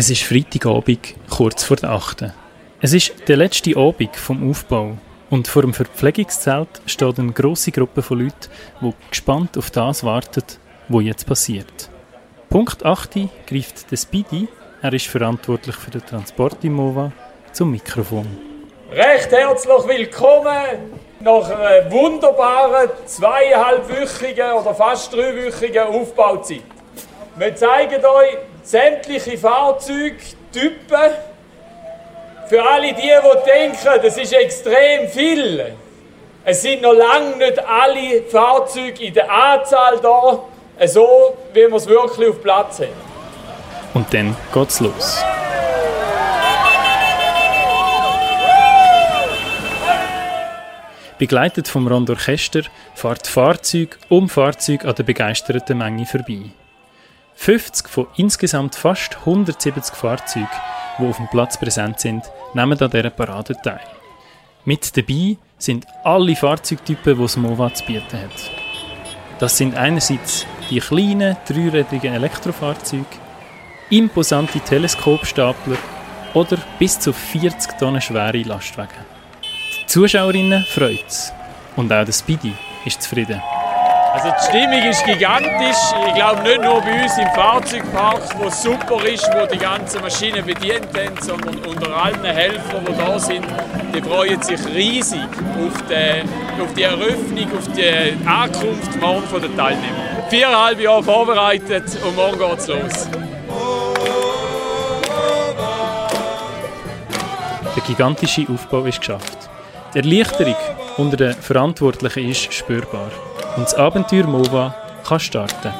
Es ist Freitagabend, kurz vor der 8. Es ist der letzte Abend vom Aufbau und vor dem Verpflegungszelt steht eine grosse Gruppe von Leuten, die gespannt auf das warten, was jetzt passiert. Punkt 8 greift der Speedy, er ist verantwortlich für den Transport im MOVA, zum Mikrofon. Recht herzlich willkommen nach einer wunderbaren zweieinhalbwöchigen oder fast dreiwöchigen Aufbauzeit. Wir zeigen euch sämtliche Fahrzeugtypen. Für alle die, die denken, das ist extrem viel. Es sind noch lange nicht alle Fahrzeuge in der Anzahl da, so wie wir es wirklich auf Platz haben. Und dann geht's los. Begleitet vom Rondorchester fährt Fahrzeug um Fahrzeug an der begeisterten Menge vorbei. 50 von insgesamt fast 170 Fahrzeugen, die auf dem Platz präsent sind, nehmen an dieser Parade teil. Mit dabei sind alle Fahrzeugtypen, die das MOVA zu bieten hat. Das sind einerseits die kleinen, dreirädrigen Elektrofahrzeuge, imposante Teleskopstapler oder bis zu 40 Tonnen schwere Lastwagen. Die Zuschauerinnen freut es und auch der Speedy ist zufrieden. Also die Stimmung ist gigantisch. Ich glaube nicht nur bei uns im Fahrzeugpark, wo super ist, wo die ganze Maschine bedient haben, sondern unter allen Helfern, die da sind, die freuen sich riesig auf die, auf die Eröffnung, auf die Ankunft morgen der Teilnehmer. Viereinhalb Jahre vorbereitet und morgen geht's los. Der gigantische Aufbau ist geschafft. Die Erleichterung unter den Verantwortlichen ist spürbar und das Abenteuer MOVA kann starten.